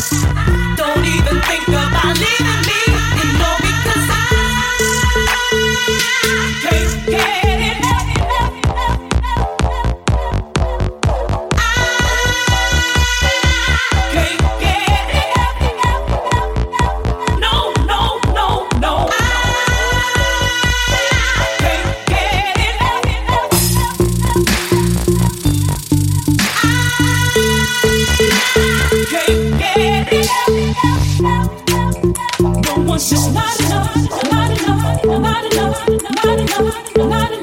think not, not